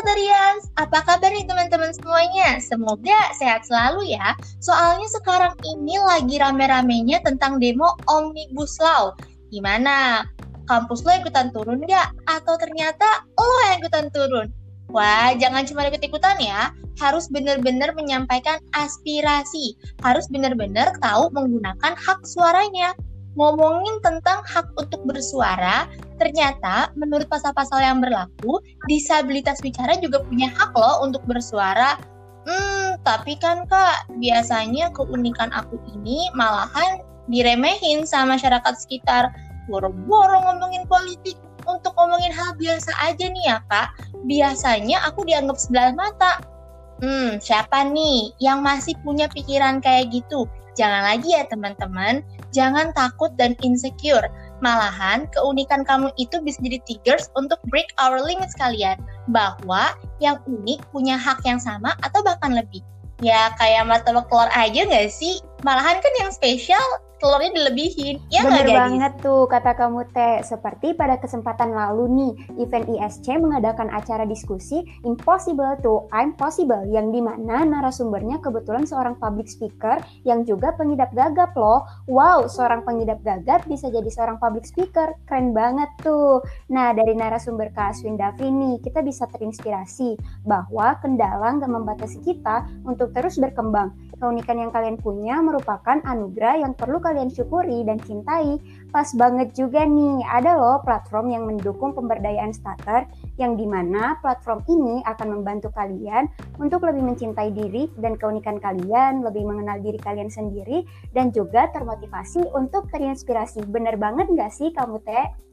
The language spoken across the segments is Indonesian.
Satarians, apa kabar nih teman-teman semuanya? Semoga sehat selalu ya. Soalnya sekarang ini lagi rame-ramenya tentang demo Omnibus Law. Gimana? Kampus lo ikutan turun nggak? Atau ternyata lo yang ikutan turun? Wah, jangan cuma ikut-ikutan ya. Harus benar-benar menyampaikan aspirasi. Harus benar-benar tahu menggunakan hak suaranya ngomongin tentang hak untuk bersuara, ternyata menurut pasal-pasal yang berlaku, disabilitas bicara juga punya hak loh untuk bersuara. Hmm, tapi kan kak, biasanya keunikan aku ini malahan diremehin sama masyarakat sekitar. Boro-boro ngomongin politik, untuk ngomongin hal biasa aja nih ya kak, biasanya aku dianggap sebelah mata. Hmm, siapa nih yang masih punya pikiran kayak gitu? Jangan lagi ya teman-teman, jangan takut dan insecure. Malahan, keunikan kamu itu bisa jadi triggers untuk break our limits kalian. Bahwa yang unik punya hak yang sama atau bahkan lebih. Ya kayak martabak telur aja gak sih? Malahan kan yang spesial telurnya dilebihin. Ya Bener gak, banget tuh kata kamu teh. Seperti pada kesempatan lalu nih, event ISC mengadakan acara diskusi Impossible to I'm Possible yang di mana narasumbernya kebetulan seorang public speaker yang juga pengidap gagap loh. Wow, seorang pengidap gagap bisa jadi seorang public speaker. Keren banget tuh. Nah, dari narasumber Kak Aswin Davi nih, kita bisa terinspirasi bahwa kendala nggak membatasi kita untuk terus berkembang keunikan yang kalian punya merupakan anugerah yang perlu kalian syukuri dan cintai. Pas banget juga nih, ada loh platform yang mendukung pemberdayaan starter yang di mana platform ini akan membantu kalian untuk lebih mencintai diri dan keunikan kalian, lebih mengenal diri kalian sendiri, dan juga termotivasi untuk terinspirasi. Bener banget nggak sih kamu teh?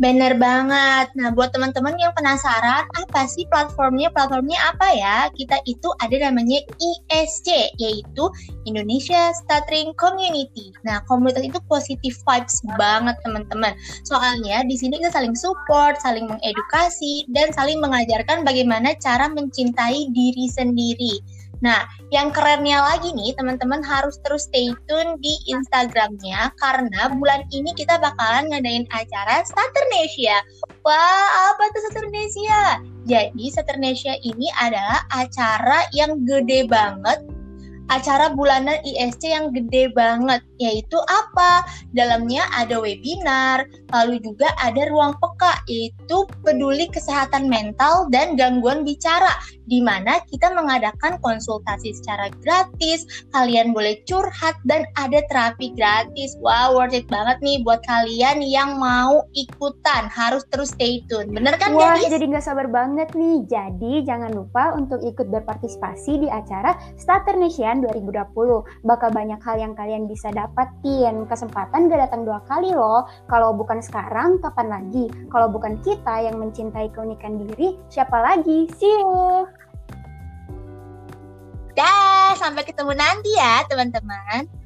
Bener banget. Nah, buat teman-teman yang penasaran, apa sih platformnya? Platformnya apa ya? Kita itu ada namanya ISC, yaitu Indonesia Stuttering Community. Nah, komunitas itu positive vibes banget, teman-teman. Soalnya di sini kita saling support, saling mengedukasi, dan saling mengajarkan bagaimana cara mencintai diri sendiri. Nah, yang kerennya lagi nih, teman-teman harus terus stay tune di Instagramnya karena bulan ini kita bakalan ngadain acara Saturnasia. Wah, apa tuh Saturnasia? Jadi Saturnasia ini adalah acara yang gede banget acara bulanan ISC yang gede banget, yaitu apa? Dalamnya ada webinar, lalu juga ada ruang peka, yaitu peduli kesehatan mental dan gangguan bicara, di mana kita mengadakan konsultasi secara gratis, kalian boleh curhat, dan ada terapi gratis. Wow, worth it banget nih buat kalian yang mau ikutan, harus terus stay tune. Bener kan, Wah, Dennis? jadi nggak sabar banget nih. Jadi, jangan lupa untuk ikut berpartisipasi di acara Starter Nation 2020. Bakal banyak hal yang kalian bisa dapetin. Kesempatan gak datang dua kali loh. Kalau bukan sekarang, kapan lagi? Kalau bukan kita yang mencintai keunikan diri, siapa lagi? See you! Dah, sampai ketemu nanti ya teman-teman.